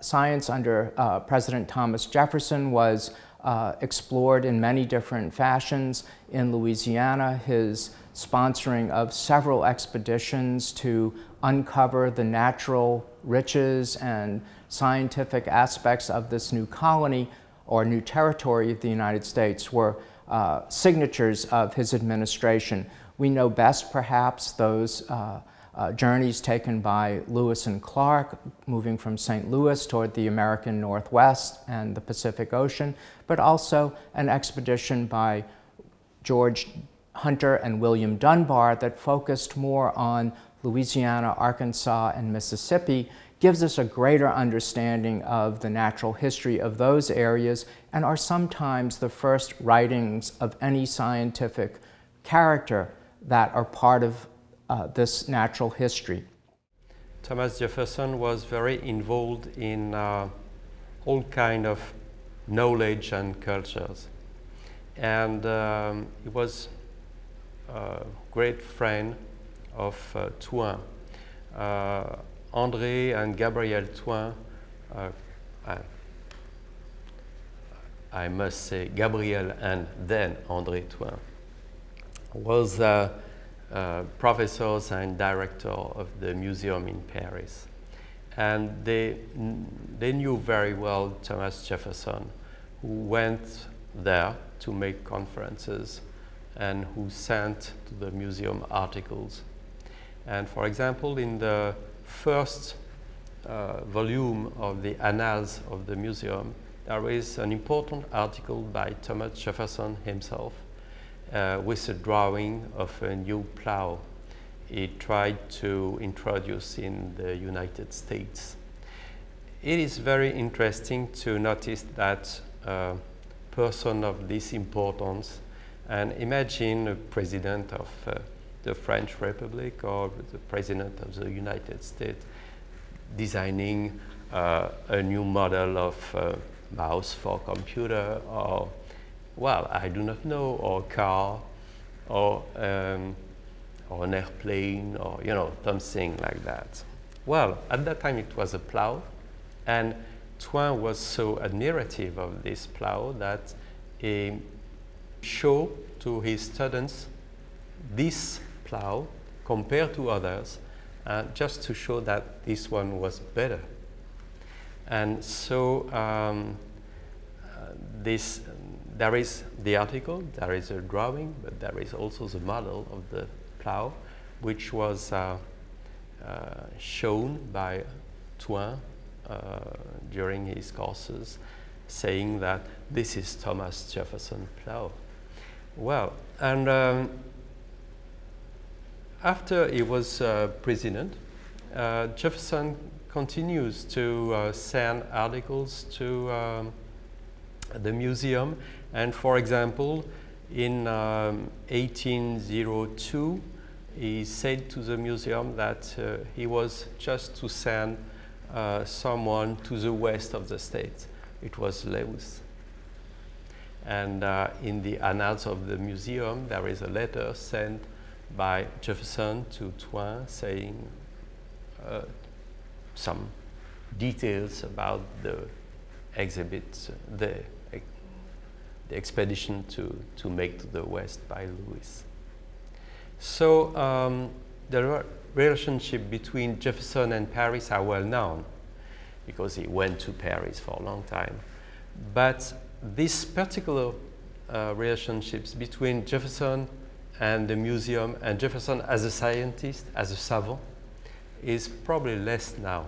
Science under uh, President Thomas Jefferson was uh, explored in many different fashions. In Louisiana, his sponsoring of several expeditions to uncover the natural riches and scientific aspects of this new colony or new territory of the United States were uh, signatures of his administration. We know best, perhaps, those uh, uh, journeys taken by Lewis and Clark, moving from St. Louis toward the American Northwest and the Pacific Ocean, but also an expedition by George Hunter and William Dunbar that focused more on Louisiana, Arkansas, and Mississippi, gives us a greater understanding of the natural history of those areas and are sometimes the first writings of any scientific character that are part of uh, this natural history. Thomas Jefferson was very involved in uh, all kind of knowledge and cultures. And um, he was a great friend of uh. Uh, André and Gabriel Thouin, uh, I, I, must say Gabriel and then André Thouin, was uh, professors and director of the museum in Paris. And they, they knew very well Thomas Jefferson, who went there to make conferences and who sent to the museum articles. And for example, in the first uh, volume of the Annals of the Museum, there is an important article by Thomas Jefferson himself uh, with a drawing of a new plow he tried to introduce in the United States. It is very interesting to notice that a person of this importance and imagine a president of uh, the French Republic or the president of the United States designing uh, a new model of uh, mouse for computer or well, I do not know, or car, or, um, or an airplane, or you know, something like that. Well, at that time it was a plow, and Thouin was so admirative of this plow that he showed to his students this plow compared to others, uh, just to show that this one was better. And so um, uh, this there is the article, there is a drawing, but there is also the model of the plow, which was uh, uh, shown by Thouin uh, during his courses, saying that this is Thomas Jefferson plow. Well, and um, after he was uh, president, uh, Jefferson continues to send articles to um, the museum and for example, in um, 1802, he said to the museum that uh, he was just to send uh, someone to the west of the state. It was Lewis. And uh, in the annals of the museum, there is a letter sent by Jefferson to Thouin saying uh, some details about the exhibits the the expedition to, to make to the west by Lewis. So um, the relationship between Jefferson and Paris are well known because he went to Paris for a long time. But these particular uh, relationships between Jefferson and the museum and Jefferson as a scientist, as a savant, is probably less known.